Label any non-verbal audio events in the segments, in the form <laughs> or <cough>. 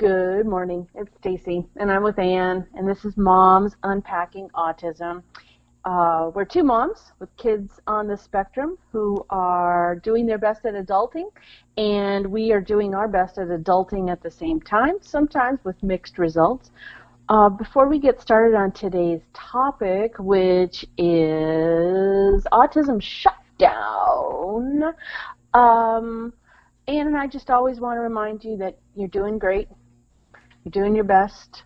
Good morning. It's Stacy, and I'm with Anne, and this is Moms Unpacking Autism. Uh, we're two moms with kids on the spectrum who are doing their best at adulting, and we are doing our best at adulting at the same time, sometimes with mixed results. Uh, before we get started on today's topic, which is autism shutdown, um, Anne and I just always want to remind you that you're doing great, you're doing your best,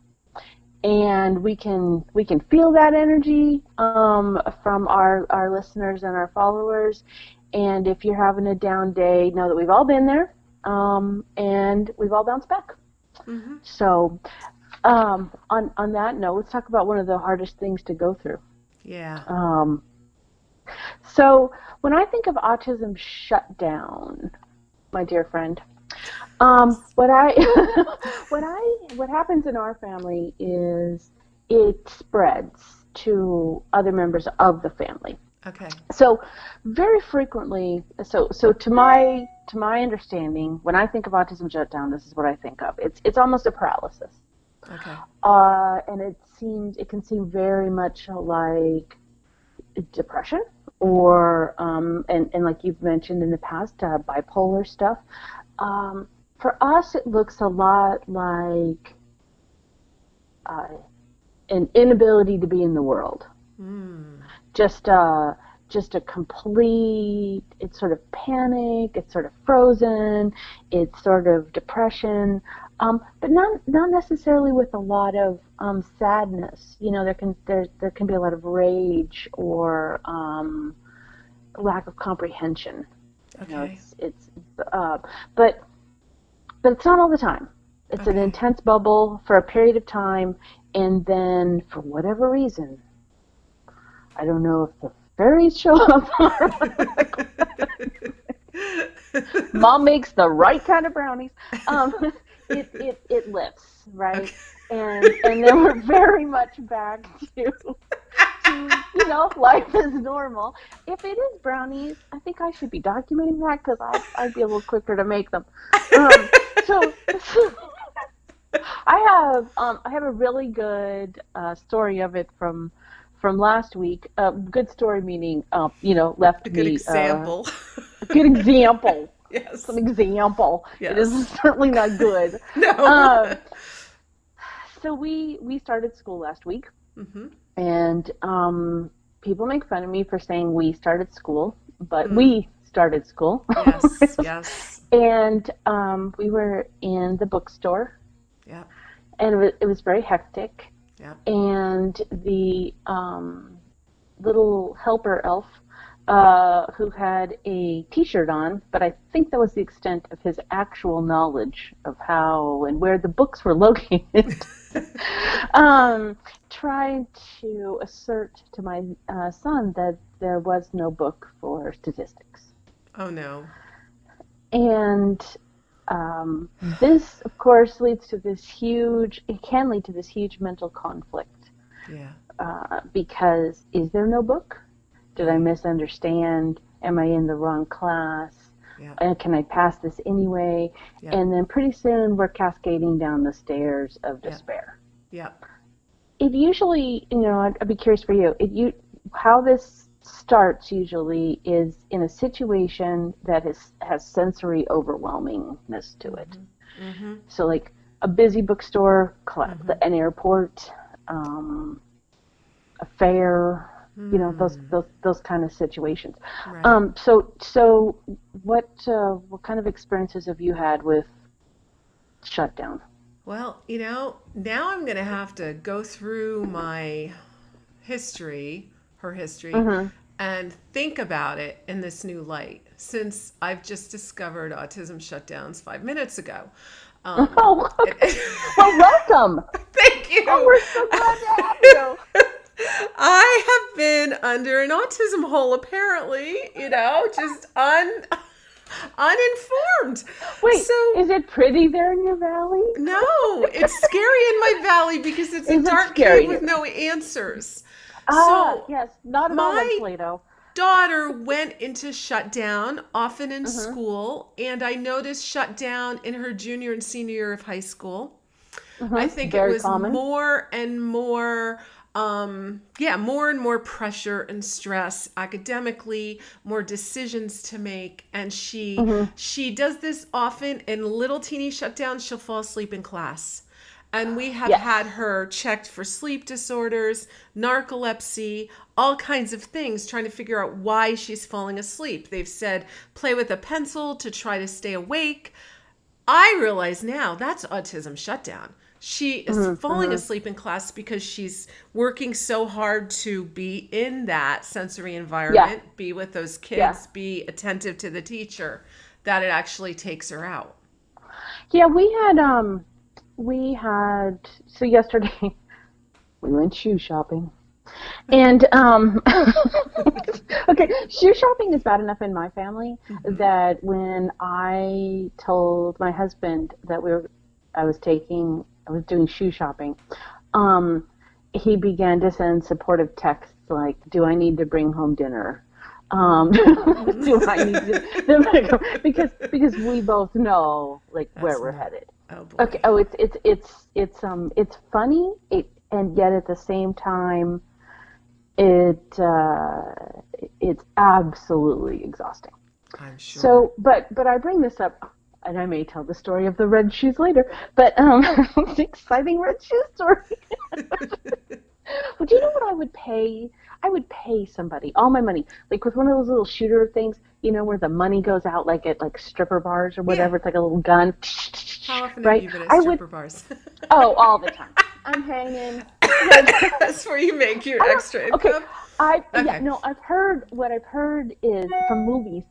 and we can we can feel that energy um, from our our listeners and our followers. And if you're having a down day, know that we've all been there, um, and we've all bounced back. Mm-hmm. So, um, on on that note, let's talk about one of the hardest things to go through. Yeah. Um, so when I think of autism shutdown, my dear friend, um, what I <laughs> what I what happens in our family is it spreads to other members of the family. Okay. So very frequently, so so to my to my understanding, when I think of autism shutdown, this is what I think of. It's it's almost a paralysis. Okay. Uh, and it seems it can seem very much like depression or um, and and like you've mentioned in the past, uh, bipolar stuff. Um, for us, it looks a lot like uh, an inability to be in the world. Mm. Just uh, just a complete. It's sort of panic. It's sort of frozen. It's sort of depression. Um, but not not necessarily with a lot of um, sadness. You know, there can there there can be a lot of rage or um, lack of comprehension. Okay. You know, it's, it's uh, but but it's not all the time. It's Okay. an intense bubble for a period of time, and then for whatever reason, I don't know if the fairies show up. <laughs> Mom makes the right kind of brownies. Um, it, it it lifts right, and and then we're very much back to <laughs> <laughs> you know life is normal. If it is brownies, I think I should be documenting that because I'd, I'd be a little quicker to make them. Um, so, <laughs> I have um, I have a really good uh, story of it from from last week. Uh, good story meaning um, you know left A good me uh, example. good example. <laughs> yes. Some example. It Yes. is certainly not good. No. um, so we we started school last week, hmm and um, people make fun of me for saying we started school, but Mm. we started school. Yes. <laughs> Yes. and um, we were in the bookstore, Yeah. and it was, it was very hectic. Yeah. And the um, little helper elf, uh, who had a T-shirt on, but I think that was the extent of his actual knowledge of how and where the books were <laughs> located. <laughs> um, tried to assert to my uh, son that there was no book for statistics. Oh no. And um, this, of course, leads to this huge, it can lead to this huge mental conflict. Yeah. Uh, because is there no book? Did I misunderstand? Am I in the wrong class? Yeah. And can I pass this anyway? Yeah. And then pretty soon we're cascading down the stairs of despair. Yeah. It usually, you know, I'd, I'd be curious for you. It you how this starts usually is in a situation that is has sensory overwhelmingness to it. Mm-hmm. So like a busy bookstore, cl- Mhm. an airport, um, a fair, you know those those those kind of situations. Right. Um, so so what uh, what kind of experiences have you had with shutdown? Well, you know, now I'm going to have to go through my history, her history, Mhm. and think about it in this new light since I've just discovered autism shutdowns five minutes ago. Um, <laughs> Oh, <laughs> well, welcome. <laughs> thank you. Oh, we're so glad to have you. I have been under an autism hole, apparently, you know, just un uninformed. Wait, so is it pretty there in your valley? no, it's scary in my valley because it's Is a dark scary? cave with no answers. Ah, So, yes, not at my- Plato. Daughter went into shutdown often in Mm-hmm. school, and I noticed shutdown in her junior and senior year of high school. I think it was common. more and more um yeah more and more pressure and stress academically more decisions to make and she Mm-hmm. she does this often in little teeny shutdowns she'll fall asleep in class and we have Yes. had her checked for sleep disorders narcolepsy all kinds of things trying to figure out why she's falling asleep they've said play with a pencil to try to stay awake I realize now that's autism shutdown. She is Mm-hmm, falling asleep in class because she's working so hard to be in that sensory environment, be with those kids, Yeah. be attentive to the teacher, that it actually takes her out. Yeah, we had um we had so yesterday <laughs> we went shoe shopping. And um <laughs> okay, shoe shopping is bad enough in my family that when I told my husband that we were I was taking I was doing shoe shopping, um he began to send supportive texts like, "Do I need to bring home dinner?" Um, <laughs> do I need to, because because we both know like where we're not- headed. Oh boy. Okay. Oh, it's it's it's it's um it's funny, it, and yet at the same time, it uh, it's absolutely exhausting. I'm sure. So, but but I bring this up, and I may tell the story of the red shoes later. But um, <laughs> the exciting red shoe story. Well, do you know what I would pay? I would pay somebody all my money, like with one of those little shooter things, you know, where the money goes out like at like stripper bars or whatever. It's like a little gun. How often right? have you been at stripper would. bars? Oh, all the time. I'm hanging. <laughs> That's where you make your extra income. Okay. income. I yeah no I've heard what I've heard is from movies.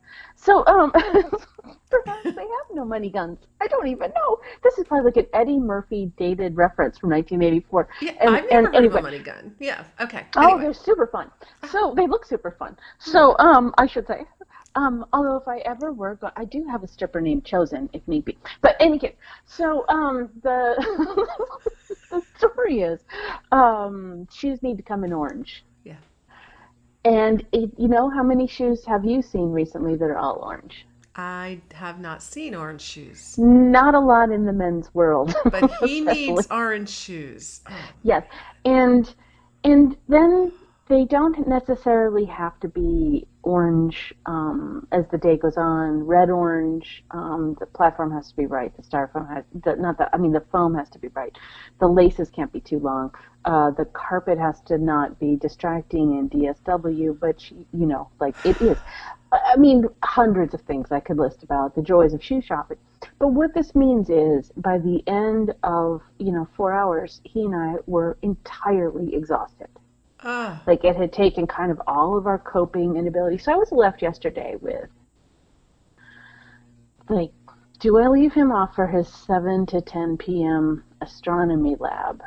So um <laughs> <laughs> perhaps they have no money guns. I don't even know. This is probably like an Eddie Murphy dated reference from 1984. Yeah, And- I've never and heard anyway. of a money gun. Yeah. Okay. Oh, Anyway. they're super fun. So they look super fun. So um I should say um although if I ever were go- I do have a stripper named Chosen if need be. But any case, so um the <laughs> the story is um shoes need to come in orange. And it, you know how many shoes have you seen recently that are all orange? I have not seen orange shoes, Not a lot in the men's world. <laughs> but he needs orange shoes. Oh, Yes, and and then they don't necessarily have to be orange um, as the day goes on. Red orange. Um, the platform has to be right. The styrofoam has the, not the. I mean the foam has to be right. The laces can't be too long. Uh, the carpet has to not be distracting and DSW, but you know, like it is. I mean, hundreds of things I could list about the joys of shoe shopping. But what this means is, by the end of you know four hours, he and I were entirely exhausted. Ah, Like it had taken kind of all of our coping and ability. So I was left yesterday with, like, do I leave him off for his seven to ten p.m. astronomy lab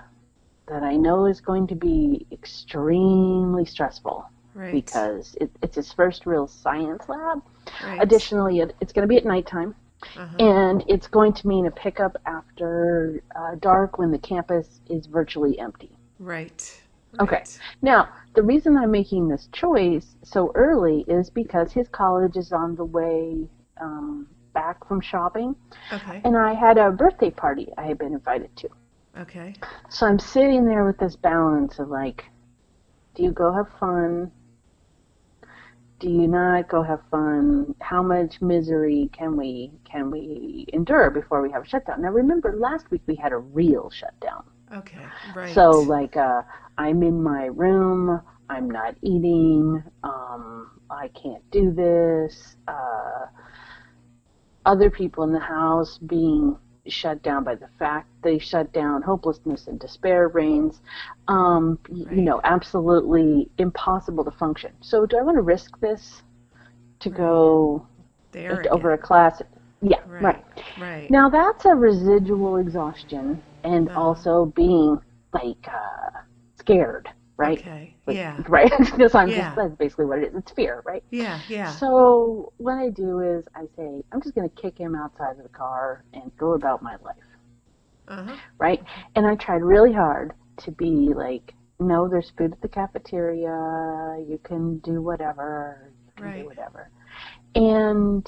that I know is going to be extremely stressful right. because it, it's his first real science lab. right. Additionally, it, it's going to be at nighttime, Uh-huh. and it's going to mean a pickup after uh, dark when the campus is virtually empty. Right. Okay. Now, the reason I'm making this choice so early is because his college is on the way um, back from shopping, Okay. and I had a birthday party I had been invited to. Okay. So I'm sitting there with this balance of like, do you go have fun? Do you not go have fun? How much misery can we can we endure before we have a shutdown? Now remember, last week we had a real shutdown. Okay. Right. So like, uh, I'm in my room. I'm not eating. Um, I can't do this. Uh, other people in the house being shut down by the fact they shut down. Hopelessness and despair reigns. Um, Right. You know, absolutely impossible to function. So do I want to risk this to go there over a class? Yeah, Right. right. Right. Now that's a residual exhaustion and Uh-huh. also being like uh, scared, right? Okay. Like, Yeah. <laughs> Right. <laughs> Because I'm Yeah. just that's basically what it is. It's fear, right? Yeah. Yeah. So what I do is I say I'm just going to kick him outside of the car and go about my life, Uh-huh. right? And I tried really hard to be like, no, there's food at the cafeteria. You can do whatever. You can Right. do whatever. And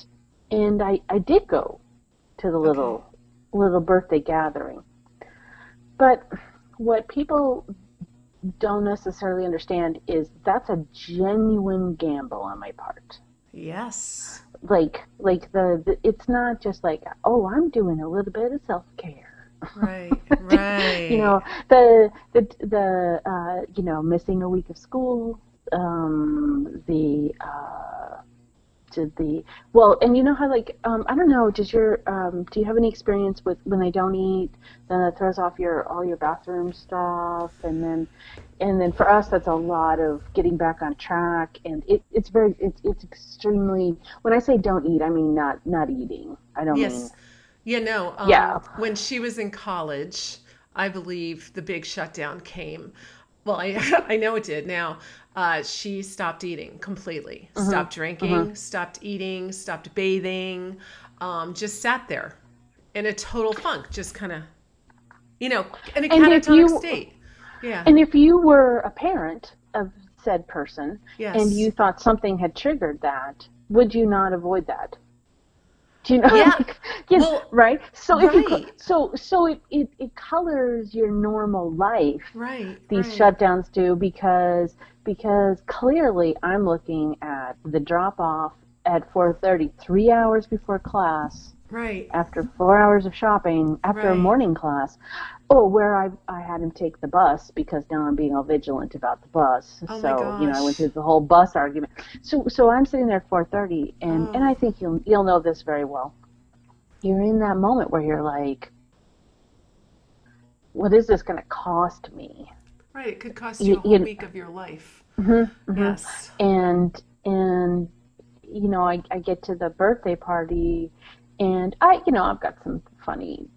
and I I did go to the little little birthday gathering. but what people don't necessarily understand is that's a genuine gamble on my part. Yes. Like, like the, the it's not just like, oh, I'm doing a little bit of self care. Right. <laughs> Right. you know, the the the uh, you know, missing a week of school, um, the uh, to the well, and you know how like um, I don't know, does your um, do you have any experience with when they don't eat, then it throws off your all your bathroom stuff, and then and then for us that's a lot of getting back on track, and it, it's very it's it's extremely when I say don't eat, I mean not not eating. I don't Yes. mean Yeah, no. Um, Yeah. When she was in college, I believe the big shutdown came. Well, I, <laughs> I know it did. Now, uh, she stopped eating completely, Mm-hmm. stopped drinking, stopped eating, stopped bathing, um, just sat there in a total funk, just kind of, you know, in a catatonic you- state. Yeah. And if you were a parent of said person yes. and you thought something had triggered that, would you not avoid that? Do you know? Yeah. like, yes, Well, right. So if you, so so it, it it colors your normal life. right. These right. shutdowns do because because clearly I'm looking at the drop off at 4:30, three hours before class Right. after four hours of shopping after a morning class. Oh, where I I had him take the bus because now I'm being all vigilant about the bus. Oh my so you know I went through the whole bus argument. So so I'm sitting there at 4:30, and Oh. and I think you'll you'll know this very well. You're in that moment where you're like, what is this going to cost me? Right. It could cost You- you a whole you- week of your life. Mm-hmm, Yes. and and you know I, I get to the birthday party and i you know i've got some funny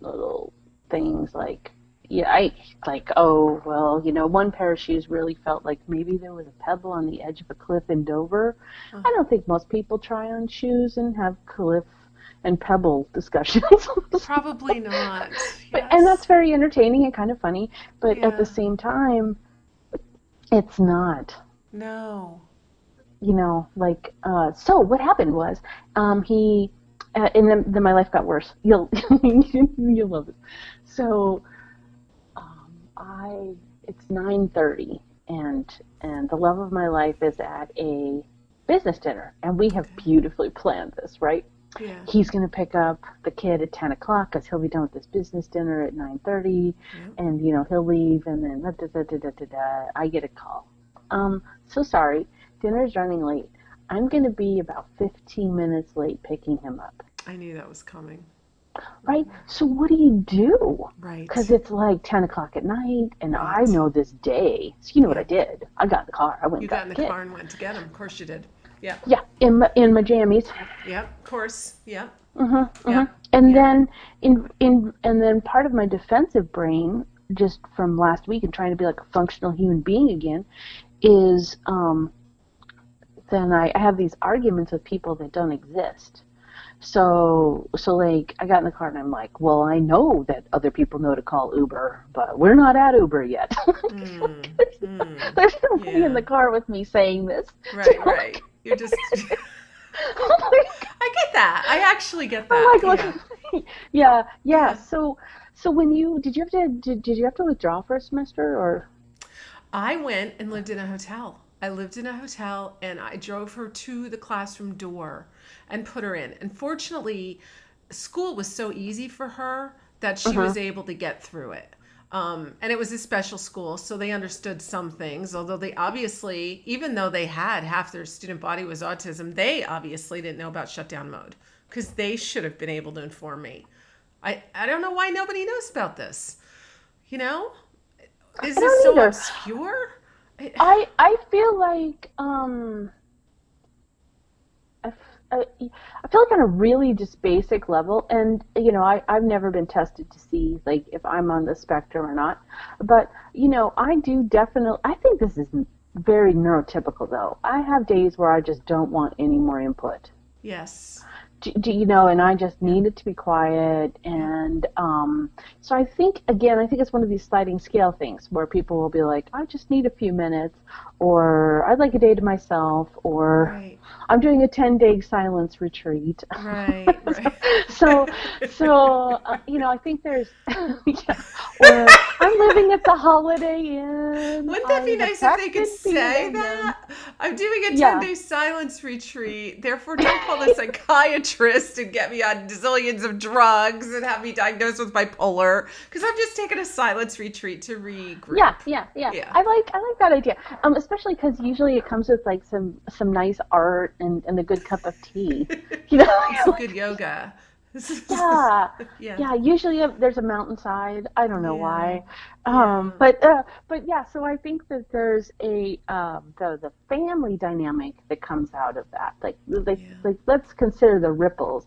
little things like yeah i like oh well you know one pair of shoes really felt like maybe there was a pebble on the edge of a cliff in dover Uh-huh. i don't think most people try on shoes and have cliff and pebble <laughs> discussions Probably not. but, and that's very entertaining and kind of funny but at the same time it's not No. You know, like, uh, so what happened was, um, he, uh, and then, then my life got worse. <laughs> You'll, <laughs> you'll love it. So, um, I, it's 9.30 and, and the love of my life is at a business dinner and we have beautifully planned this, right? Yeah. He's going to pick up the kid at 10 o'clock because he'll be done with this business dinner at 9.30 Yep. and, you know, he'll leave and then da, da, da, da, da, da, da, I get a call. Um, so sorry, dinner's running late. I'm going to be about 15 minutes late picking him up. I knew that was coming. Right? So what do you do? Right. Because it's like 10 o'clock at night and I know this day. So you know what I did? I got in the car. I went you and got in the kid. car and went to get him. Of course you did. Yep. Yeah, in my, in my jammies. Yep. Of course. Yep. Mm-hmm, Yeah. And Yeah. then in in and then part of my defensive brain, just from last week and trying to be like a functional human being again, is um, then I, I have these arguments with people that don't exist. So so like I got in the car and I'm like, well, I know that other people know to call Uber, but we're not at Uber yet. <laughs> Mm, mm. There's nobody in the car with me saying this. Right. <laughs> Right. You're just. <laughs> I get that. I actually get that. Like, yeah. yeah, yeah, Yeah. So, so when you did you have to did, did you have to withdraw for a semester or? I went and lived in a hotel. I lived in a hotel and I drove her to the classroom door and put her in. And fortunately, school was so easy for her that she was able to get through it. Um, and it was a special school, so they understood some things. Although they obviously, even though they had half their student body was autism, they obviously didn't know about shutdown mode because they should have been able to inform me. I, I don't know why nobody knows about this. You know, is this so either. obscure? I- <laughs> I feel like um. I, f- I I feel like on a really just basic level, and you know, I I've never been tested to see like if I'm on the spectrum or not, but you know, I do definitely. I think this is very neurotypical though. I have days where I just don't want any more input. Yes. Do, do you know, and I just needed to be quiet. And um, so I think, again, I think it's one of these sliding scale things where people will be like, I just need a few minutes, or I'd like a day to myself, or Right. I'm doing a 10 day silence retreat. Right. <laughs> Right. so, so uh, you know, I think there's, <laughs> yeah, or I'm living at the Holiday Inn. Wouldn't that be nice if they could say that? I'm doing a 10 Yeah. day silence retreat. Therefore, don't call the psychiatrist and get me on zillions of drugs and have me diagnosed with bipolar because I'm just taking a silence retreat to regroup. Yeah, yeah, yeah, Yeah. I like I like that idea. Um, especially because usually it comes with like some some nice art and, and a good cup of tea. <laughs> You know, <laughs> Some good yoga. <laughs> yeah, yeah. yeah. Usually uh, there's a mountainside. I don't know Yeah. why, um, Yeah. but uh, but yeah. So I think that there's a um, the the family dynamic that comes out of that. Like like like let's consider the ripples.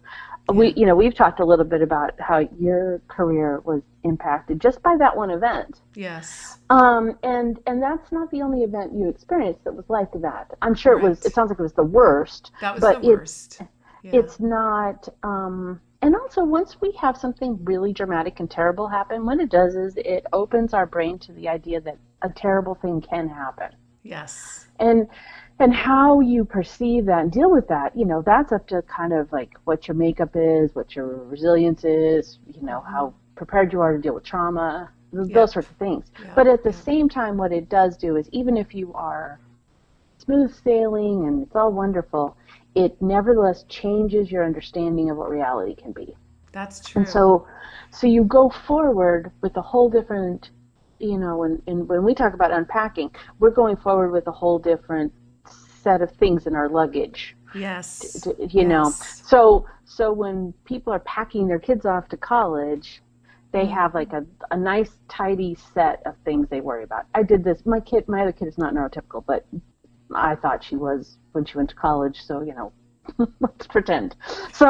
We you know we've talked a little bit about how your career was impacted just by that one event. Yes. Um, and and that's not the only event you experienced that was like that. I'm sure it was. It sounds like it was the worst. That was but the worst. Yeah. It's not. Um, and also, once we have something really dramatic and terrible happen, what it does is it opens our brain to the idea that a terrible thing can happen. yes. And and how you perceive that and deal with that, you know, that's up to kind of like what your makeup is, what your resilience is, you know, how prepared you are to deal with trauma, those sorts of things. Yeah, But at the yeah. same time, what it does do is even if you are smooth sailing and it's all wonderful, it nevertheless changes your understanding of what reality can be. That's true. And so, so you go forward with a whole different, you know, when, and when we talk about unpacking, we're going forward with a whole different set of things in our luggage, yes. you know. So, so when people are packing their kids off to college, they Mm-hmm. have like a, a nice tidy set of things they worry about. I did this. My kid, my other kid is not neurotypical, but I thought she was when she went to college. So you know, <laughs> let's pretend. So,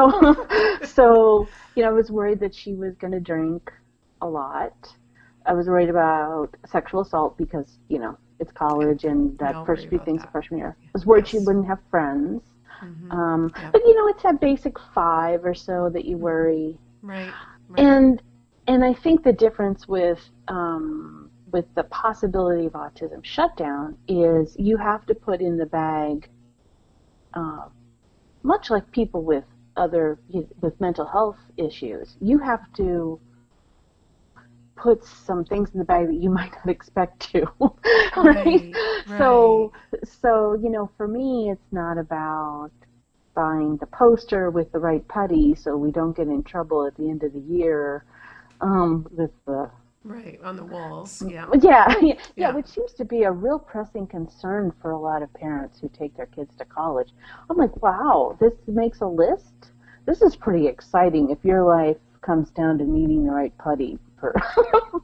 <laughs> so you know, I was worried that she was going to drink a lot. I was worried about sexual assault because you know it's college and that all first few things that. freshman year. I was worried she wouldn't have friends. Mhm. Um, Yep. But you know, it's that basic five or so that you worry, Right. right. and and I think the difference with um, with the possibility of autism shutdown is you have to put in the bag, uh, much like people with other with mental health issues, you have to put some things in the bag that you <laughs> might not expect to, right? Right, So so you know, for me, it's not about buying the poster with the right putty so we don't get in trouble at the end of the year um, with the right. On the walls. Yeah. yeah, <laughs> yeah Yeah. which seems to be a real pressing concern for a lot of parents who take their kids to college. I'm like, wow, this makes a list. This is pretty exciting if your life comes down to needing the right putty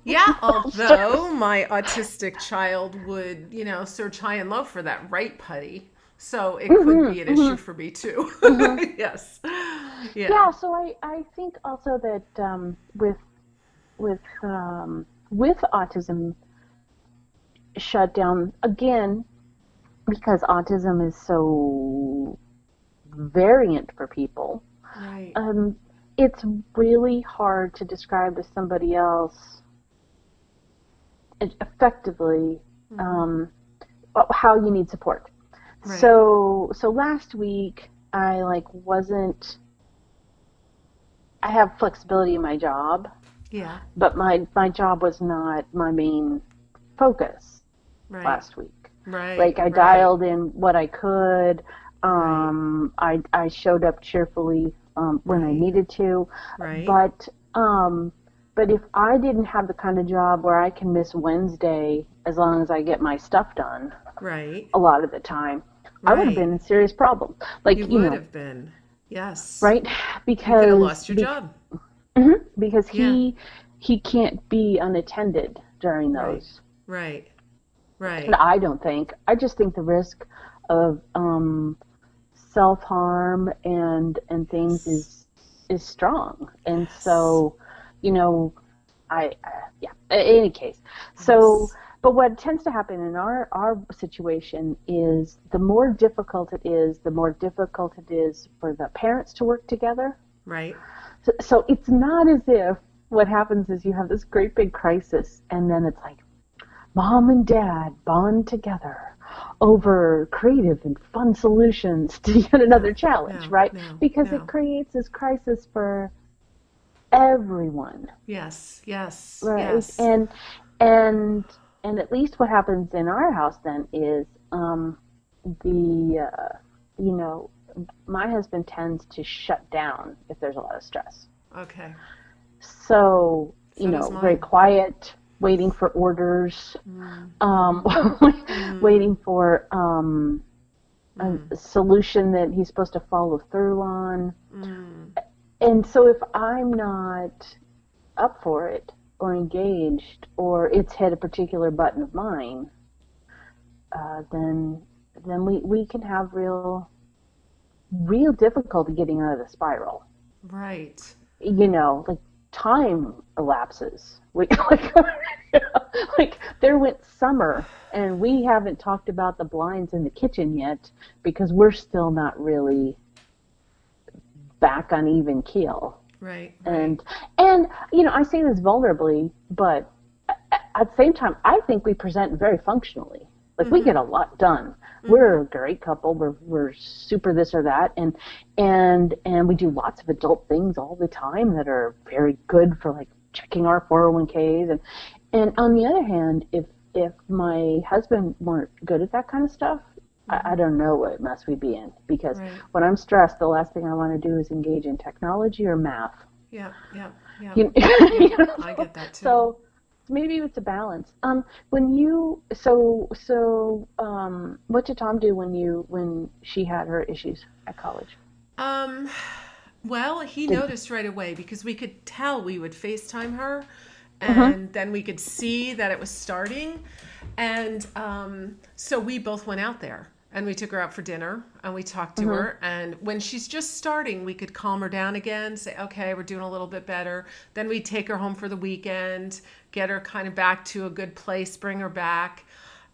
Yeah, <laughs> although my autistic child would, you know, search high and low for that right putty. So it could be an issue for me too. <laughs> yes. Yeah. yeah so i i think also that um with with um with autism shut down again because autism is so variant for people Right. um it's really hard to describe to somebody else effectively um, how you need support. Right. So so last week I like wasn't. I have flexibility in my job, Yeah. but my my job was not my main focus Right. last week. Right. Like I right. dialed in what I could. Um, I I showed up cheerfully um, when I needed to. Right. But um, but if I didn't have the kind of job where I can miss Wednesday as long as I get my stuff done right. a lot of the time, I would have been in serious problem. Like You you, would know, have been. Yes. right? You Because could have lost your be- job. Mhm, because he he can't be unattended during Right. those. Right. Right. And I don't think. I just think the risk of um, self harm and and things is is strong, and so you know, I uh, yeah. In any case, so but what tends to happen in our our situation is the more difficult it is, the more difficult it is for the parents to work together. Right. So, so it's not as if what happens is you have this great big crisis, and then it's like mom and dad bond together over creative and fun solutions <laughs> to yet another challenge, no, right? no, because no. it creates this crisis for everyone, Yes. Yes. right? Yes. And and and at least what happens in our house then is um, the uh, you know my husband tends to shut down if there's a lot of stress. okay. So you know very quiet, waiting for orders, Mm. um, <laughs> waiting for um, Mm. a solution that he's supposed to follow through on. Mm. And so if I'm not up for it or engaged or it's hit a particular button of mine, uh, then then we, we can have real real difficulty getting out of the spiral. Right. You know, like time elapses. We, <laughs> like, like there went summer and we haven't talked about the blinds in the kitchen yet because we're still not really back on even keel Right. and and you know I say this vulnerably, but at the same time, I think we present very functionally. Like we mm-hmm. get a lot done. We're mm-hmm. a great couple. We're we're super this or that, and and and we do lots of adult things all the time that are very good for like checking our 401ks and and on the other hand, if if my husband weren't good at that kind of stuff, I, I mm-hmm. don't know what mess we'd be in because Right. when I'm stressed, the last thing I want to do is engage in technology or math. Yeah. Yeah. Yeah. You, <laughs> you know? I get that too. So maybe it's a balance. Um, when you so so um, what did Tom do when you when she had her issues at college? Um, well, he noticed right away because we could tell we would FaceTime her and then we could see that it was starting. And um, so we both went out there and we took her out for dinner and we talked to her. And when she's just starting, we could calm her down again, say, okay, we're doing a little bit better. Then we'd take her home for the weekend, get her kind of back to a good place, bring her back.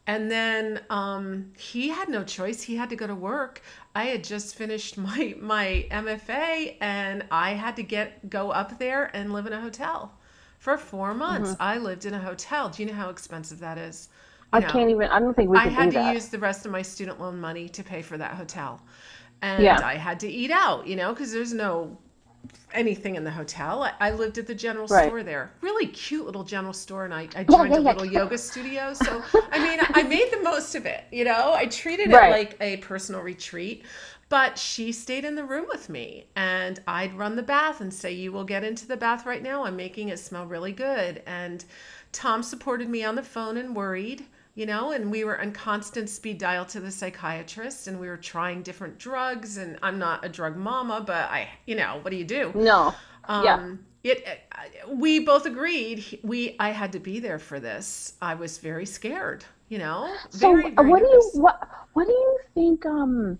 And then um, he had no choice. He had to go to work. I had just finished <laughs> my my MFA, and I had to get go up there and live in a hotel for four months. I lived in a hotel. Do you know how expensive that is? I know, can't even. I don't think we I had to that. use the rest of my student loan money to pay for that hotel, and Yeah. I had to eat out. You know, because there's no anything in the hotel. I, I lived at the general Right. store there. Really cute little general store, and I, I <laughs> joined yeah, a yeah. little yoga studio. So I mean, I made the most of it. You know, I treated it like a personal retreat. But she stayed in the room with me, and I'd run the bath and say, "You will get into the bath right now. I'm making it smell really good." And Tom supported me on the phone and worried you know, and we were on constant speed dial to the psychiatrist and we were trying different drugs and I'm not a drug mama, but I, you know, what do you do? No. yeah. Um, it, uh, we both agreed we, I had to be there for this. I was very scared, you know, So very, uh, very what do you what what do you think? Um,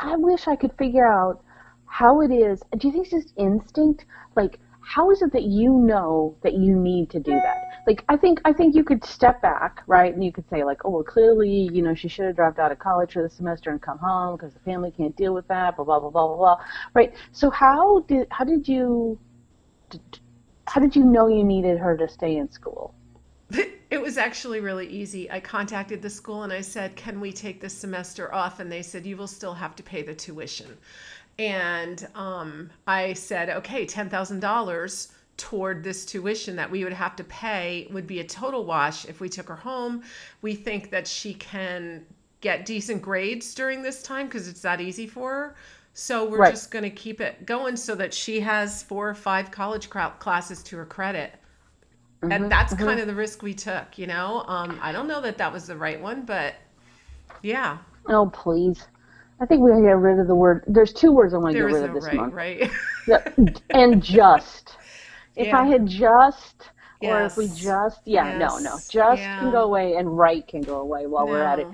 I wish I could figure out how it is. Do you think it's just instinct? Like, how is it that you know that you need to do that? Like, I think I think you could step back, right, and you could say like, oh, well, clearly, you know, she should have dropped out of college for the semester and come home because the family can't deal with that. Blah blah blah blah blah blah. Right. So how did how did you how did you know you needed her to stay in school? <laughs> It was actually really easy. I contacted the school and I said, Can we take this semester off? And they said, You will still have to pay the tuition. And um, I said, Okay, $10,000 toward this tuition that we would have to pay would be a total wash if we took her home. We think that she can get decent grades during this time because it's that easy for her. So we're Right. just going to keep it going so that she has four or five college cra- classes to her credit and that's kind of the risk we took you know um, i don't know that that was the right one but yeah Oh, please. I think we gotta get rid of the word. There's two words I want to there get rid no of this right month. right Yeah, and <laughs> just. If I had just, or if we just, yeah, no, no, just Yeah. can go away and right can go away while we're at it.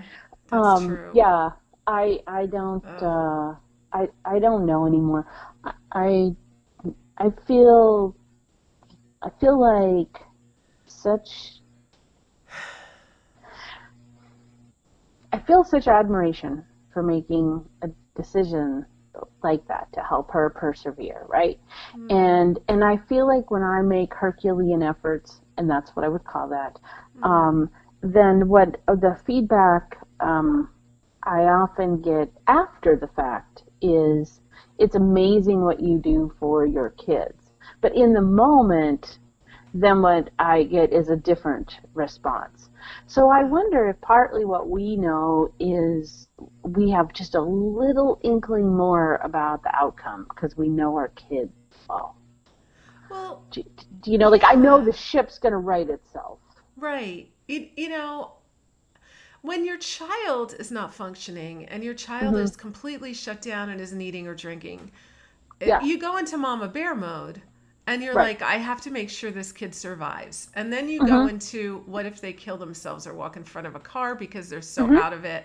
Um, yeah, I, I don't, uh, I, I don't know anymore. I, I, I feel, I feel like such. <sighs> I feel such admiration for making a decision like that to help her persevere, right? Mm-hmm. And and I feel like when I make Herculean efforts, and that's what I would call that, mm-hmm. um, then what the feedback um, I often get after the fact is it's amazing what you do for your kids. But in the moment, then what I get is a different response. So I wonder if partly what we know is we have just a little inkling more about the outcome because we know our kids well. Well, do, do you know, like I know the ship's going to right itself. Right. It, you know, when your child is not functioning and your child mm-hmm. is completely shut down and isn't eating or drinking, yeah. you go into mama bear mode and you're right. like, I have to make sure this kid survives. And then you mm-hmm. go into what if they kill themselves or walk in front of a car because they're so mm-hmm. out of it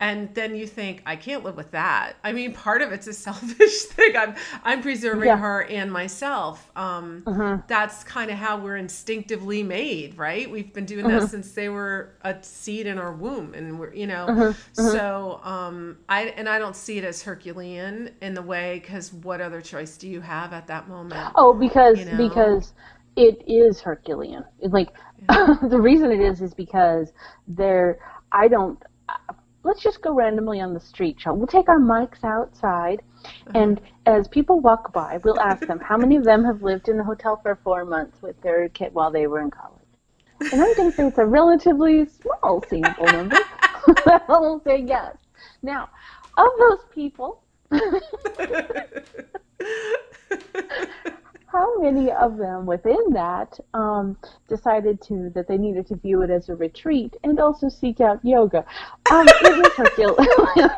and then you think i can't live with that i mean part of it's a <laughs> selfish thing i'm i'm preserving yeah. her and myself um, uh-huh. that's kind of how we're instinctively made right we've been doing uh-huh. that since they were a seed in our womb and we're you know uh-huh. so um, i and i don't see it as herculean in the way because what other choice do you have at that moment oh because you know? because it is herculean like yeah. <laughs> the reason it is is because there i don't let's just go randomly on the street, shall We'll take our mics outside, uh-huh. and as people walk by, we'll ask them how many of them have lived in the hotel for four months with their kid while they were in college. And I'm going to say it's a relatively small sample number <laughs> I will say yes. Now, of those people, <laughs> <laughs> how many of them within that um, decided to that they needed to view it as a retreat and also seek out yoga? Um, it was Herculean.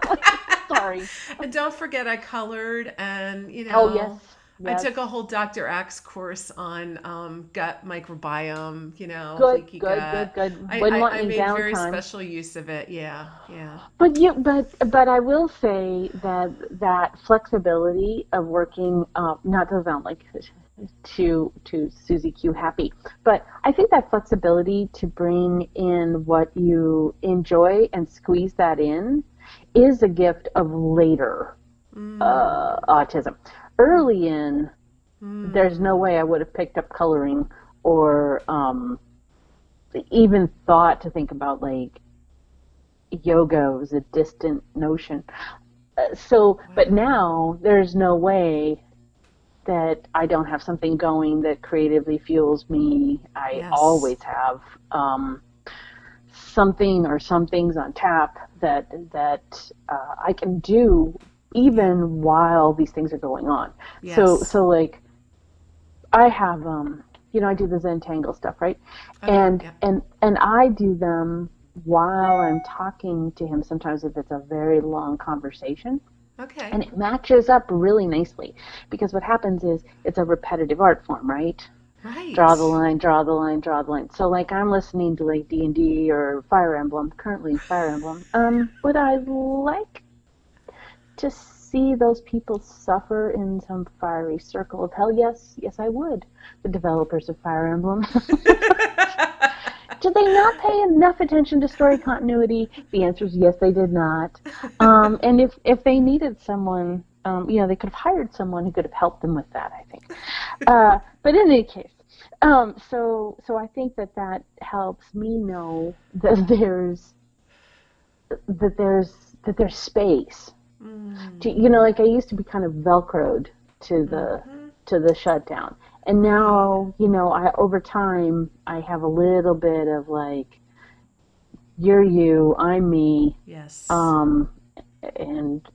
<laughs> Sorry. And don't forget, I colored, and you know. Oh yes. Yes. I took a whole Dr. Axe course on um, gut microbiome, you know, good, leaky good, gut. Good, good, good. I, I, I made very special use of it. Yeah, yeah. But you, but but I will say that that flexibility of working, uh, not to sound like to to Susie Q happy. But I think that flexibility to bring in what you enjoy and squeeze that in is a gift of later mm. uh, autism. Early in, mm. there's no way I would have picked up coloring or um, even thought to think about like yoga was a distant notion. Uh, so, but now there's no way that I don't have something going that creatively fuels me. I yes. always have um, something or some things on tap that that uh, I can do even while these things are going on. Yes. So so like I have um you know I do the Zentangle stuff right, okay, and yeah. and and I do them while I'm talking to him. Sometimes if it's a very long conversation. Okay. And it matches up really nicely because what happens is it's a repetitive art form, right? Right. Draw the line, draw the line, draw the line. So like I'm listening to like D and D or Fire Emblem, currently Fire Emblem. Um, would I like to see those people suffer in some fiery circle of hell? Yes, yes I would. The developers of Fire Emblem. <laughs> <laughs> did they not pay enough attention to story continuity? The answer is yes, they did not. Um, <laughs> and if if they needed someone, um, you know, they could have hired someone who could have helped them with that. I think. <laughs> Uh, but in any case, um, so so I think that that helps me know that <laughs> there's that there's that there's space. Mm. To, you know, like I used to be kind of velcroed to the mm-hmm. to the shutdown and now you know i over time i have a little bit of like you're you i'm me. Yes. Um and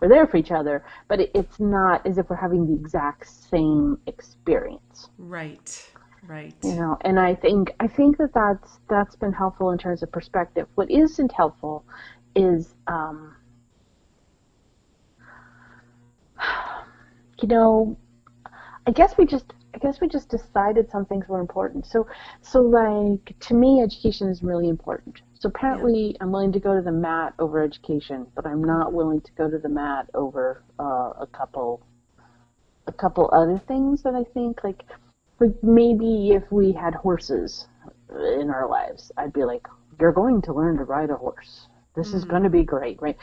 we're there for each other. But it, it's not as if we're having the exact same experience. Right. Right. You know and i think i think that that's that's been helpful in terms of perspective. What isn't helpful is um <sighs> you know I guess we just I guess we just decided some things were important. So so like to me education is really important. So apparently yeah. I'm willing to go to the mat over education, but I'm not willing to go to the mat over uh, a couple a couple other things that I think like like maybe if we had horses in our lives, I'd be like you're going to learn to ride a horse. This is going to be great, right?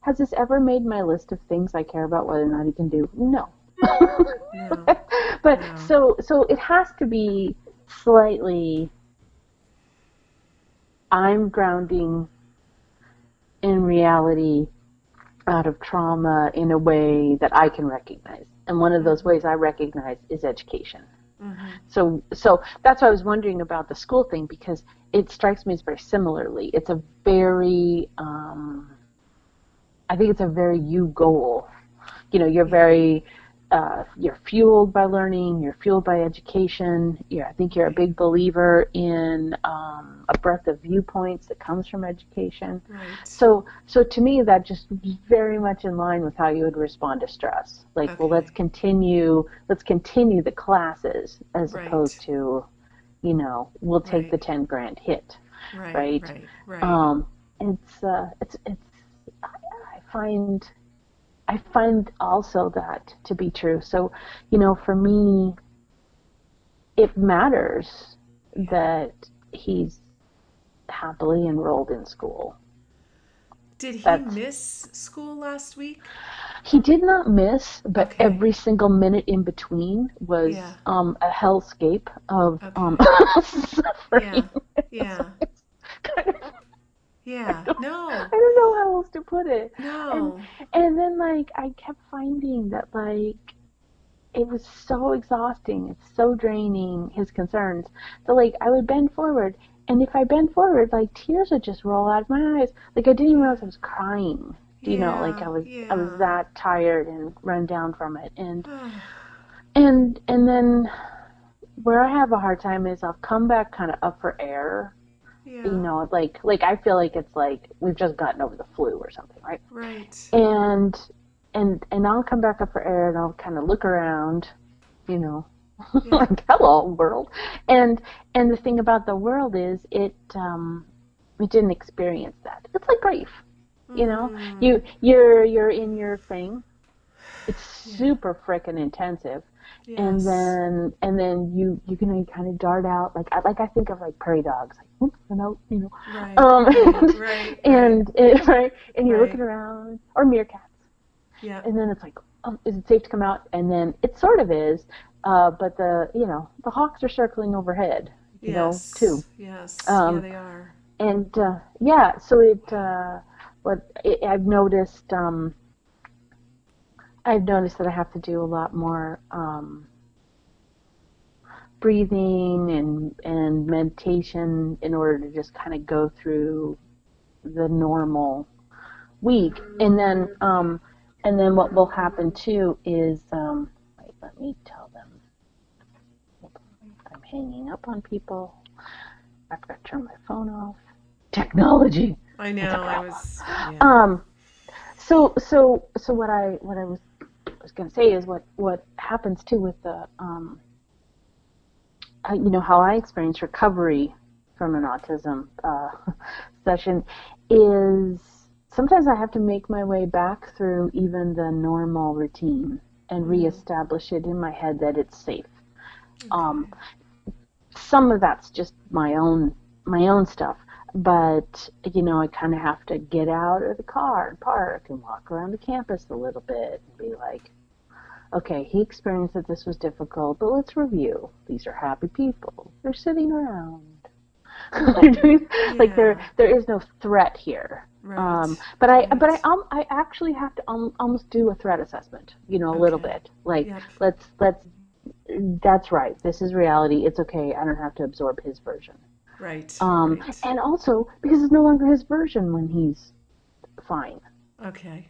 Has this ever made my list of things I care about whether or not he can do? No. No. <laughs> but No. so so it has to be slightly I'm grounding in reality out of trauma in a way that I can recognize. And one of those ways I recognize is education. Mhm. So so that's why I was wondering about the school thing because it strikes me as very similarly. It's a very um, I think it's a very you goal. You know, you're very uh, you're fueled by learning. You're fueled by education. You're, I think you're a big believer in um, a breadth of viewpoints that comes from education. Right. So, so to me, that just very much in line with how you would respond to stress. Like, well, let's continue, let's continue the classes as Right. opposed to, you know, we'll take Right. the ten grand hit. right. right. Right. Right. Um, it's, uh, it's, it's. I, I find, I find also that to be true. So, you know, for me, it matters that he's happily enrolled in school. Did he that's- miss school last week? He did not miss, but Okay. every single minute in between was Yeah. um, a hellscape of Okay. um, <laughs> suffering. Yeah. Yeah. Kind <laughs> of- Yeah. <laughs> I No. I don't know how else to put it. No. And then like I kept finding that like it was so exhausting, it's so draining his concerns. So like I would bend forward and if I bend forward, like tears would just roll out of my eyes. Like I didn't even realize I was crying. Do you know, like I was I was that tired and run down from it. And <sighs> and and then where I have a hard time is I'll come back kind of up for air. Yeah. You know, like like I feel like it's like we've just gotten over the flu or something, right? Right. and and and I'll come back up for air and I'll kind of look around, you know, <laughs> Yeah. like hello world, and and the thing about the world is it um it didn't experience that. It's like grief, you know. Mm. You you're you're in your thing. It's super frickin' intensive, and then and then you you can kind of dart out like I like I think of like prairie dogs, like whoop, and out, you know, Right. um, <laughs> right. <laughs> Right. and and, right, and you're Right. looking around or meerkats Yeah. and then it's like, oh, is it safe to come out? And then it sort of is, uh, but the you know the hawks are circling overhead, you know, too. Yes. Um, yeah, they are. And uh, yeah, so it uh, what it, I've noticed, um, I've noticed that I have to do a lot more um, breathing and and meditation in order to just kind of go through the normal week, and then um, and then what will happen too is um, wait, let me tell them. I'm hanging up on people. I've got to turn my phone off. Technology. I know. I was. Yeah. Um, so so so what I what I was was going to say is what what happens too with the um, you know how I experience recovery from an autism uh, <laughs> session is sometimes I have to make my way back through even the normal routine and reestablish it in my head that it's safe. Um, some of that's just my own my own stuff, but you know I kind of have to get out of the car and park and walk around the campus a little bit and be like, okay, he experienced that this was difficult, but let's review. These are happy people. They're sitting around. <laughs> They're <laughs> <laughs> Like there there is no threat here. Right. Um, but I but I um, I actually have to um, almost do a threat assessment. You know, a little bit. Like Yep. let's let's. That's right. This is reality. It's okay. I don't have to absorb his version. Right. Um, right. and also because it's no longer his version when he's fine. Okay.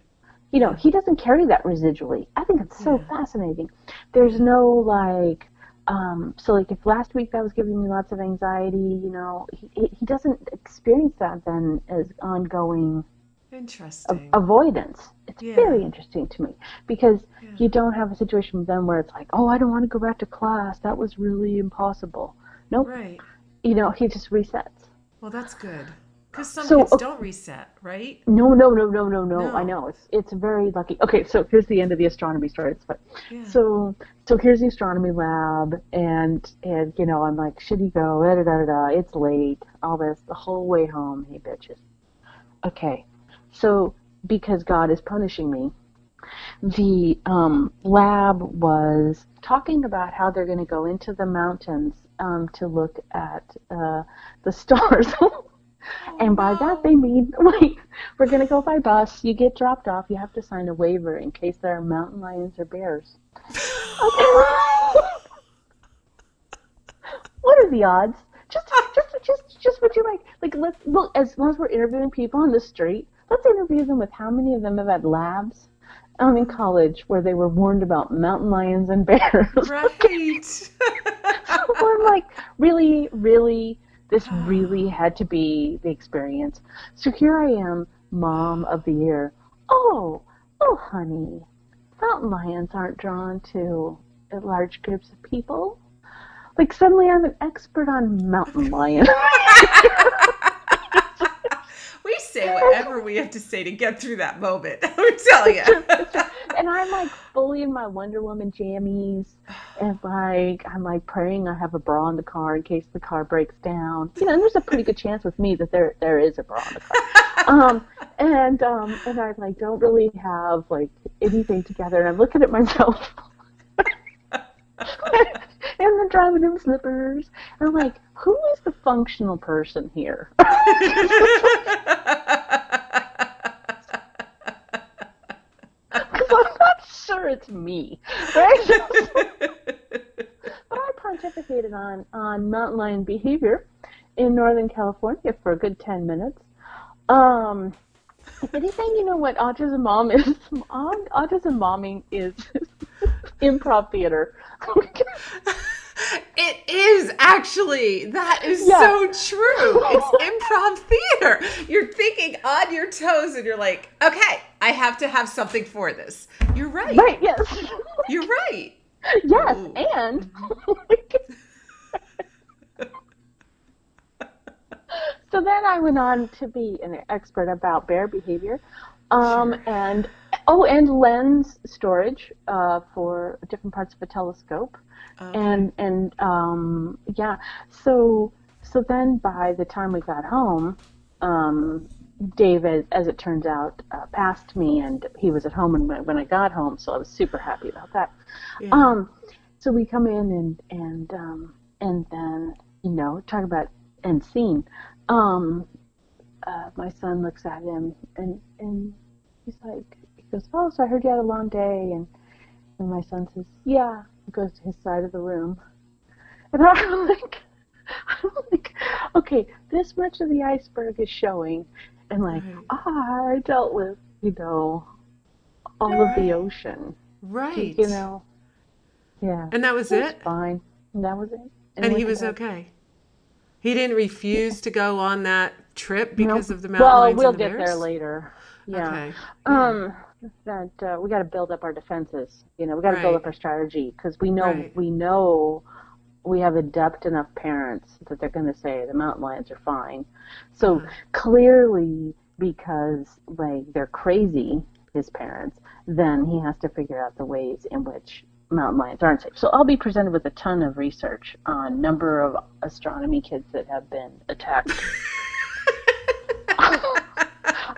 You know, he doesn't carry that residually. I think it's so Yeah. fascinating. There's no like, um, so like if last week that was giving me lots of anxiety, you know, he, he doesn't experience that then as ongoing a- Interesting. avoidance. It's Yeah. very interesting to me because Yeah. you don't have a situation then where it's like, oh, I don't want to go back to class. That was really impossible. Nope. Right. You know, he just resets. Well, that's good. Because some So, kids okay. don't reset, right? No, no, no, no, no, no. I know it's it's very lucky. Okay, so here's the end of the astronomy story. But. Yeah. So so here's the astronomy lab, and and you know I'm like, should he go? Da, da, da, da, da. It's late. All this the whole way home. Hey bitches. Okay, so because God is punishing me, the um, lab was talking about how they're going to go into the mountains um, to look at uh, the stars. <laughs> And by that they mean, <laughs> wait, we're going to go by bus. You get dropped off. You have to sign a waiver in case there are mountain lions or bears. Okay. <laughs> what are the odds? Just, just, just, just what you like. Like, let's look. As long as we're interviewing people on the street, let's interview them with how many of them have had labs um, in college where they were warned about mountain lions and bears. <laughs> Right. <laughs> so I'm like, really, really, this really <sighs> had to be the experience. So here I am, mom of the year. Oh, oh, honey, mountain lions aren't drawn to large groups of people. Like suddenly I'm an expert on mountain <laughs> lions. We say whatever we have to say to get through that moment. I'm telling you. and I'm like fully in my Wonder Woman jammies, and like I'm like praying I have a bra in the car in case the car breaks down. You know, and there's a pretty good chance with me that there there is a bra in the car. Um, and um, and I like don't really have like anything together, and I'm looking at myself. <laughs> and I'm driving in slippers. And I'm like, who is the functional person here? <laughs> Because I'm not sure it's me, right? but I pontificated on, on mountain lion behavior in Northern California for a good 10 minutes. Um, if anything, you know what autism mom is? Autism momming is <laughs> improv theater. <laughs> It is actually. That is Yeah. so true. It's improv theater. You're thinking on your toes and you're like, okay, I have to have something for this. You're right. right, yes. You're right. yes, Ooh. and <laughs> so then I went on to be an expert about bear behavior, um, Sure. and oh, and lens storage uh, for different parts of a telescope, Um, and and um, yeah. So so then by the time we got home, um, David, as it turns out, uh, passed me, and he was at home when when I got home, so I was super happy about that. yeah. Um, so we come in and and um, and then you know talk about end scene. Um, uh, my son looks at him and and he's like, goes, oh, so I heard you had a long day, and and my son says, yeah. He goes to his side of the room, and <laughs> I'm like, I'm like, okay, this much of the iceberg is showing, and like Right. I dealt with you know all of the ocean right. you know. Yeah. and that was it was fine. And that was it. And he was okay. He didn't refuse to go on that trip Nope. because of the mountain Well, lions we'll and the get there later. Yeah. Okay. Um, that uh, we got to build up our defenses. You know, we got to build up our strategy because we know Right. we know we have adept enough parents that they're going to say the mountain lions are fine. So Uh-huh. clearly, because like they're crazy, his parents, then he has to figure out the ways in which mountain lions aren't safe. So I'll be presented with a ton of research on number of astronomy kids that have been attacked. <laughs>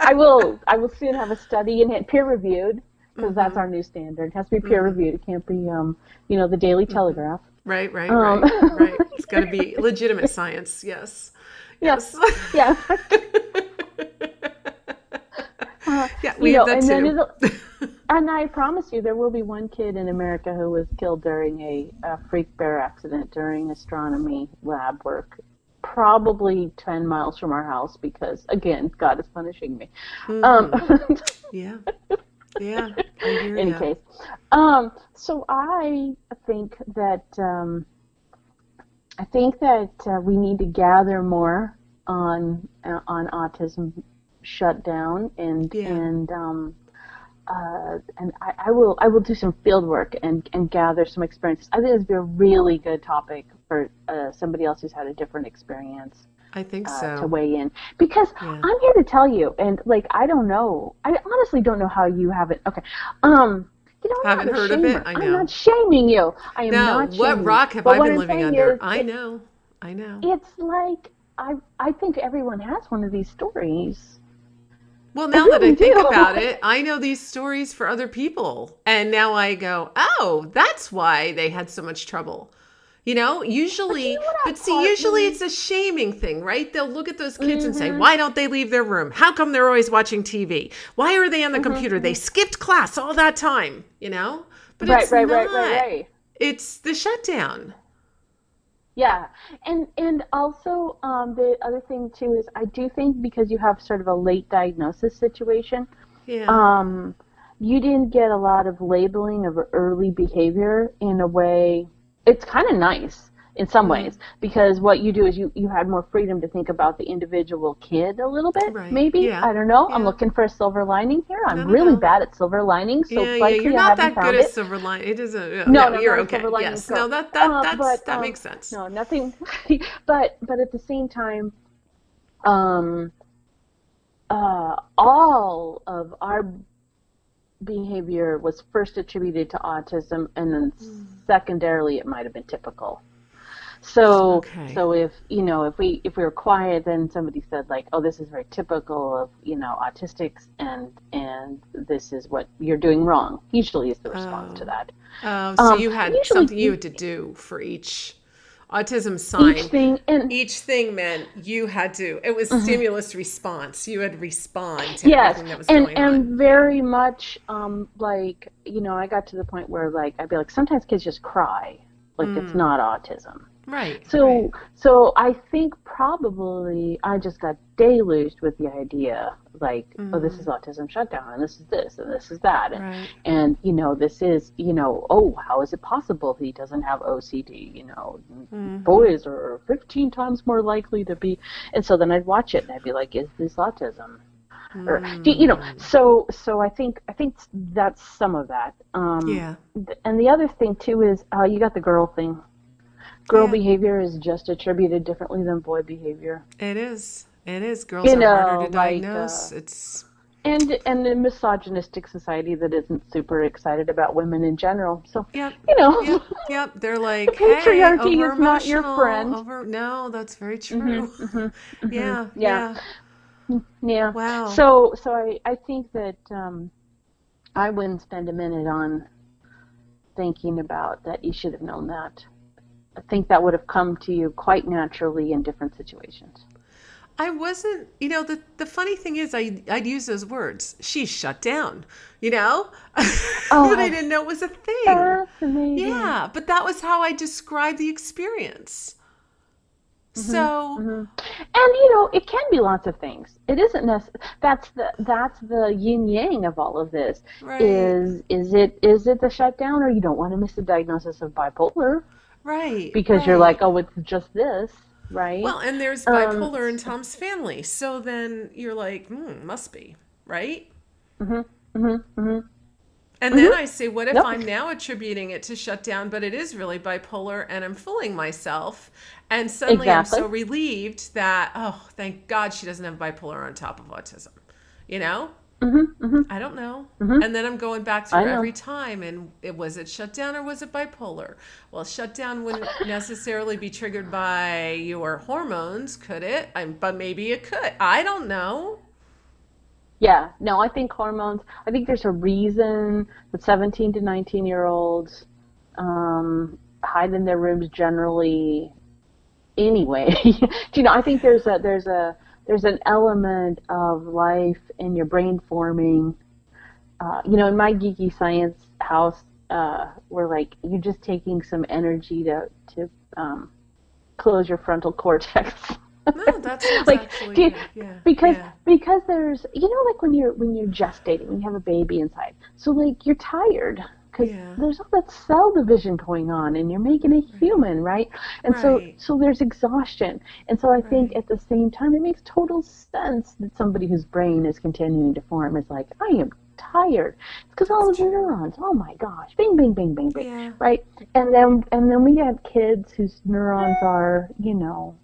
<laughs> I will. I will soon have a study in it peer reviewed because that's our new standard. It has to be peer reviewed. It can't be, um, you know, the Daily Telegraph. Right, right, Um, right, right. It's got to be <laughs> legitimate science. Yes. Yes. <laughs> Yeah. Yeah, we you know, have and that then too. and I promise you, there will be one kid in America who was killed during a, a freak bear accident during astronomy lab work, probably ten miles from our house because, again, God is punishing me. Um, <laughs> yeah. Yeah. I hear any case. Um, so I think that um, I think that uh, we need to gather more on uh, on autism shutdown and Yeah. and um, uh, and I, I will I will do some field work and, and gather some experiences. I think this would be a really good topic for uh, somebody else who's had a different experience I think uh, so. to weigh in because Yeah. I'm here to tell you, and like I don't know, I honestly don't know how you haven't. Okay, um, you know, I'm Haven't heard of it? shamer. I I'm not shaming you. I am No, not. what shaming you. rock have I been living under? is I know. I know. It's like I I think everyone has one of these stories. Well, now that I think do. about it, <laughs> I know these stories for other people. And now I go, oh, that's why they had so much trouble. You know, usually, know but see, usually it's a shaming thing, right? They'll look at those kids and say, Mm-hmm. why don't they leave their room? How come they're always watching TV? Why are they on the Mm-hmm, computer? They skipped class all that time, you know? But right, it's right, not. right, right, right. It's the shutdown. Yeah, and and also um, the other thing too is I do think because you have sort of a late diagnosis situation, Yeah. um, you didn't get a lot of labeling of early behavior in a way. It's kind of nice in some Mm-hmm. ways because what you do is you you had more freedom to think about the individual kid a little bit. Right, Maybe yeah, I don't know. I'm looking for a silver lining here. I'm No, no, really no. bad at silver linings, so yeah, yeah, you're I not haven't that good it. at silver line. It isn't. No, No, you're okay. lining Yes, girl. no, that that Uh, but, that um, makes sense. No, nothing. <laughs> but but at the same time, um, uh, all of our behavior was first attributed to autism, and then Hmm. secondarily, it might have been typical. So Okay. so if you know if we if we were quiet, then somebody said like, oh, this is very typical of you know autistics, and and this is what you're doing wrong. Usually, is the response to Oh. that. Oh, so Um, you had something you had to do for each autism sign. Each thing and Each thing meant you had to. It was stimulus response. You had to respond to yes everything that was and and on. very much um like you know i got to the point where like i'd be like sometimes kids just cry like it's not autism Right. so right. so i think probably i just got deluged with the idea like oh this is autism shutdown and this is this and this is that and Right. and you know this is you know oh how is it possible he doesn't have ocd you know boys are 15 times more likely to be and so then i'd watch it and i'd be like is this autism or do you know so so i think i think that's some of that um Yeah. and the other thing too is uh you got the girl thing girl Yeah. behavior is just attributed differently than boy behavior It is. It is. Girls You are harder to like, diagnose. uh, it's and and a misogynistic society that isn't super excited about women in general so yep. you know Yep, yep. They're <laughs> like, patriarchy hey, is not your friend." Over, no, that's very true. <laughs> Yeah, Yeah. yeah, yeah Wow. so so i i think that um i wouldn't spend a minute on thinking about that you should have known that i think that would have come to you quite naturally in different situations I wasn't, you know, the the funny thing is I I'd use those words. She's shut down, you know? <laughs> Oh, but I didn't know it was a thing. fascinating Yeah, but that was how I described the experience. Mm-hmm, so, mm-hmm. and you know it can be lots of things it isn't necessary that's the that's the yin yang of all of this Right. is is it is it the shutdown or you don't want to miss the diagnosis of bipolar right. because you're like oh it's just this right Well, and there's Um, bipolar in Tom's family. So then you're like, hmm, must be, right? mm-hmm, mm-hmm. And then I say, what if Yep. I'm now attributing it to shutdown, but it is really bipolar and I'm fooling myself? And suddenly Exactly. I'm so relieved that, oh, thank God she doesn't have bipolar on top of autism. You know? I don't know. And then I'm going back Mm-hmm, through every time and it was it shutdown or was it bipolar? Well, shutdown wouldn't <laughs> necessarily be triggered by your hormones, could it? i but maybe it could. I don't know. Yeah, no, I think hormones. I think there's a reason that 17 to 19 year olds um, hide in their rooms generally. Anyway, <laughs> Do you know, I think there's a there's a there's an element of life in your brain forming. Uh, you know, in my geeky science house, uh, we're like you're just taking some energy to to um, close your frontal <laughs> cortex. No, that sounds <laughs> like you-. Yeah. because yeah. because there's you know like when you're when you're gestating when you have a baby inside so like you're tired because Yeah. there's all that cell division going on and you're making a human right and so Right. so there's exhaustion and so i think at the same time it makes total sense that somebody whose brain is continuing to form is like i am tired it's because all of the neurons oh my gosh bing bing bing bing bing Yeah. right and then and then we have kids whose neurons are you know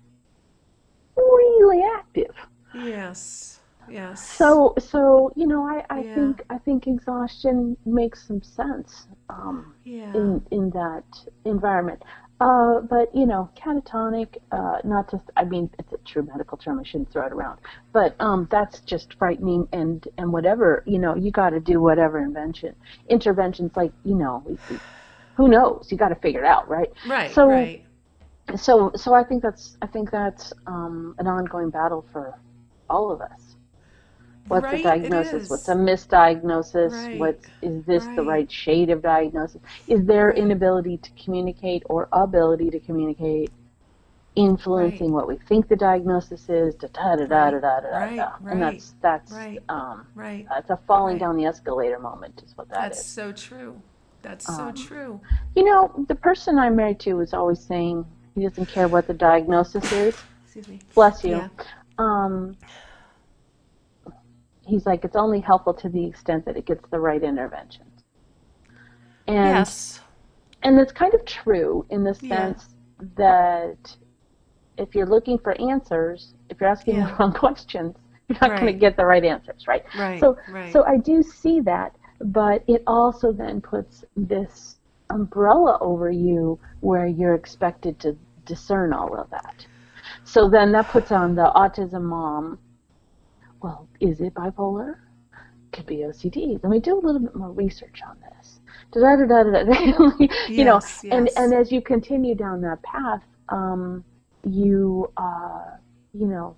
really active. Yes. Yes. So, so you know, I, I Yeah. think I think exhaustion makes some sense um, yeah. in in that environment. Uh, but you know, catatonic, uh, not just I mean, it's a true medical term. I shouldn't throw it around, but um, that's just frightening. And and whatever you know, you got to do whatever invention interventions like you know, who knows? You got to figure it out, right? right. so- right. So so I think that's I think that's um, an ongoing battle for all of us. What's Right, a diagnosis? What's a misdiagnosis? Right, What is this the right. right shade of diagnosis? Is their Right. inability to communicate or ability to communicate influencing Right. what we think the diagnosis is? Da da da da da da da Right, da. right, And that's that's right. um, Right. that's a falling Right. down the escalator moment is what that That's is. so true. That's so Um, true. You know, the person I'm married to is always saying he doesn't care what the diagnosis is. Excuse me. Bless you. Yeah. Um, he's like, it's only helpful to the extent that it gets the right interventions. And yes. and it's kind of true in the Yeah. sense that if you're looking for answers, if you're asking the wrong <laughs> questions, you're not going to get the right answers, right? Right. So right. so I do see that, but it also then puts this umbrella over you where you're expected to discern all of that. So then that puts on the autism mom. Well, is it bipolar? Could be OCD. Let me do a little bit more research on this. Da da da da da. <laughs> you know, Yes, and yes. and as you continue down that path, um, you uh, you know,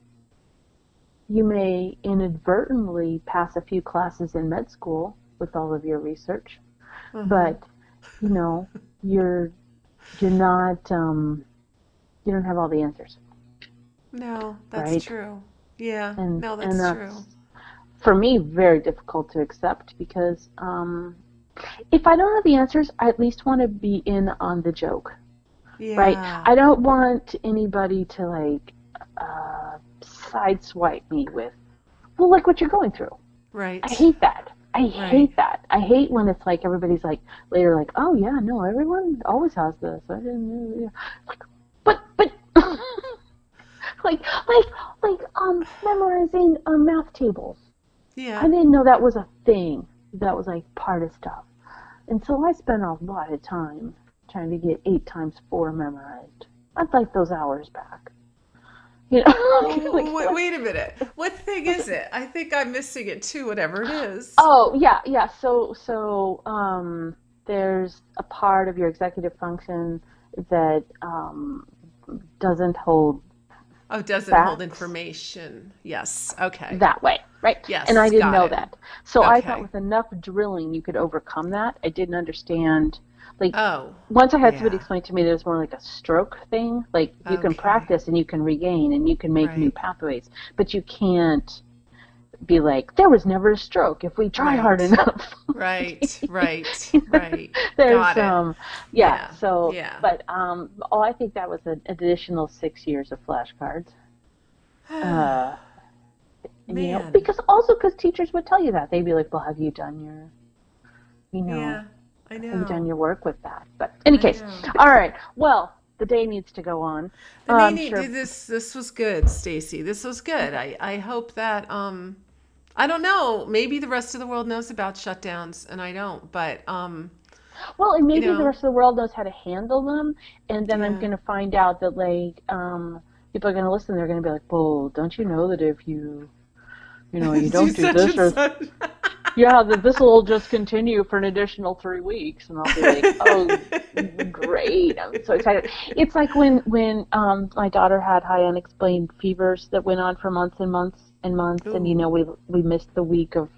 you may inadvertently pass a few classes in med school with all of your research, Mhm. but you know, you're you're not um, you don't have all the answers. no, that's right. true. Yeah. And, no, that's, and that's true. for me very difficult to accept because um, if I don't have the answers, I at least want to be in on the joke, Yeah. right? I don't want anybody to like uh, sideswipe me with, well, like what you're going through. right. I hate that. I Right. hate that. I hate when it's like everybody's like later like, oh yeah, no, everyone always has this. I didn't know. Yeah. Like, like like like um memorizing um, math tables. yeah. I didn't know that was a thing. That was like part of stuff. And so I spent a lot of time trying to get eight times four memorized. I'd like those hours back. You know, <laughs> like, wait, wait a minute. What thing is it? I think I'm missing it too, whatever it is. Oh yeah, yeah. So so um, there's a part of your executive function that um, doesn't hold Oh, doesn't hold information. Yes. Okay. that way, right? Yes, And I didn't know it. that. So I thought with enough drilling you could overcome that. I didn't understand. Like Oh. once I had somebody explain to me that it's more like a stroke thing. Like you can practice and you can regain and you can make new pathways, but you can't be like there was never a stroke if we try hard enough. <laughs> Right. <laughs> Right. Right. There's Got um yeah, Yeah, so yeah. but um oh I think that was an additional six years of flashcards. <sighs> Uh you know, because also because teachers would tell you that they'd be like, "Well, have you done your, you know, yeah. I know. have you done your work with that?" But any I case, know. all right. Well, the day needs to go on. The Um, sure. this this was good, Stacy. This was good. I I hope that um I don't know, maybe the rest of the world knows about shutdowns and I don't, but um Well, and maybe know. the rest of the world knows how to handle them, and then I'm going to find out that like um, people are going to listen. They're going to be like, "Well, don't you know that if you, you know, you <laughs> don't do such this or such. <laughs> yeah, that this will just continue for an additional three weeks," and I'll be like, "Oh, <laughs> great! I'm so excited." It's like when when um, my daughter had high unexplained fevers that went on for months and months and months, and you know we we missed the week of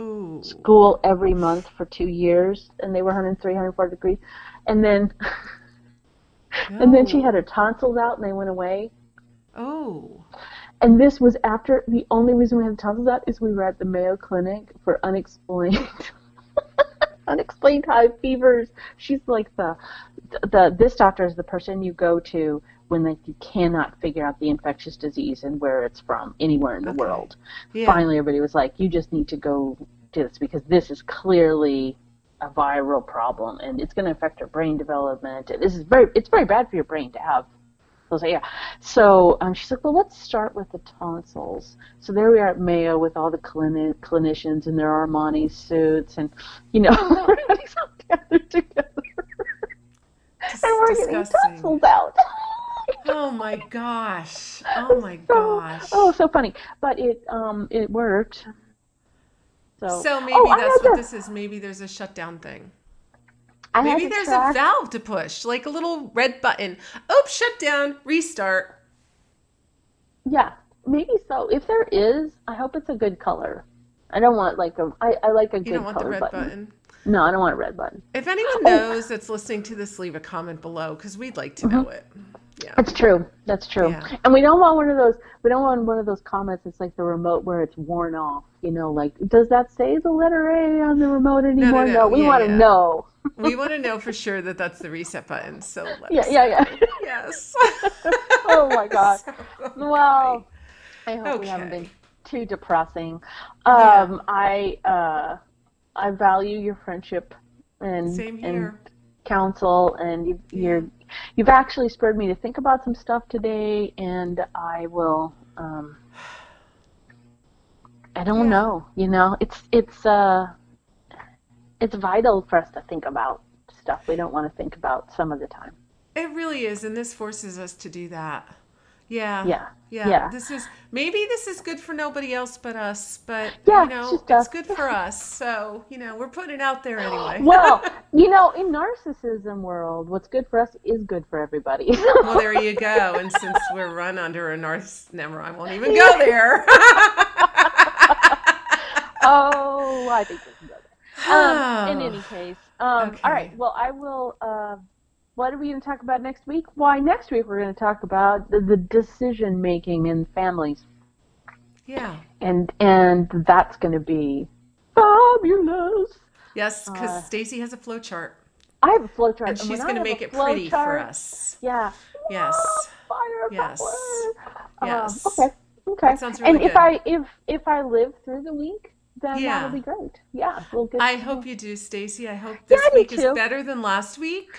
Ooh. school every month for two years, and they were 103, 104 degrees, and then <laughs> and then she had her tonsils out, and they went away. Oh. And this was after the only reason we had the tonsils out is we were at the Mayo Clinic for unexplained <laughs> unexplained high fevers. She's like the the this doctor is the person you go to when like you cannot figure out the infectious disease and where it's from anywhere in the Okay. world. Yeah. Finally, everybody was like, "You just need to go to this because this is clearly a viral problem and it's going to affect your brain development. This is very it's very bad for your brain to have I was like, yeah. So um, she's like, well, let's start with the tonsils. So there we are at Mayo with all the clini- clinicians in their Armani suits, and you know, <laughs> everybody's all gathered together, and we're getting tonsils out. <laughs> Oh my gosh. Oh my So- gosh. Oh, so funny. But it um it worked. So, So maybe oh, that's what to- this is. Maybe there's a shutdown thing. I Maybe there's track- a valve to push, like a little red button. Oops, shut down, restart. Yeah, maybe so. If there is, I hope it's a good color. I don't want like a. I, I like a You good don't want the color red button. button. No, I don't want a red button. If anyone Oh. knows that's listening to this, leave a comment below because we'd like to know it. Yeah. That's true. That's true. Yeah. And we don't want one of those. We don't want one of those comments. It's like the remote where it's worn off. You know, like does that say the letter A on the remote anymore? no. No. we Yeah, want to know. <laughs> We want to know for sure that that's the reset button. So <laughs> Yeah, yeah, yeah. <laughs> Yes. oh my gosh. So, Well, I hope we haven't been too depressing. Um, I uh, I value your friendship and Same and counsel, and you, you're you've actually spurred me to think about some stuff today, and I will. Um, I don't Yeah. know. You know, it's it's uh, it's vital for us to think about stuff we don't want to think about some of the time. It really is, and this forces us to do that. Yeah. Yeah. Yeah. Yeah. This is maybe this is good for nobody else but us, but Yeah, you know, it's it's, good for us. So, you know, we're putting it out there anyway. <gasps> well, you know, in narcissism world, what's good for us is good for everybody. <laughs> Well, there you go. And since we're run under a north, never, I won't even go <laughs> there. <laughs> oh, I think we can go there. Um, in <sighs> any case, um, all right. Well, I will. Uh, what are we going to talk about next week? Why, next week we're going to talk about the, the decision making in families, yeah. and and that's going to be fabulous. Yes, because Uh, Stacy has a flow chart, I have a flow chart, and she's going to make it pretty for us. Yeah. Yes. Firepower. Yes. Um, Yes. okay. Okay. That sounds really and if good. I if if I live through the week, then Yeah. that'll be great. Yeah, we'll. I hope you do, Stacy. I hope this do week is better than last week.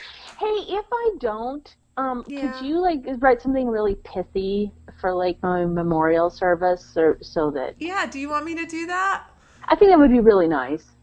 Hey, if I don't, um, Yeah. could you like write something really pithy for like my memorial service, or so that Yeah, do you want me to do that? I think that would be really nice.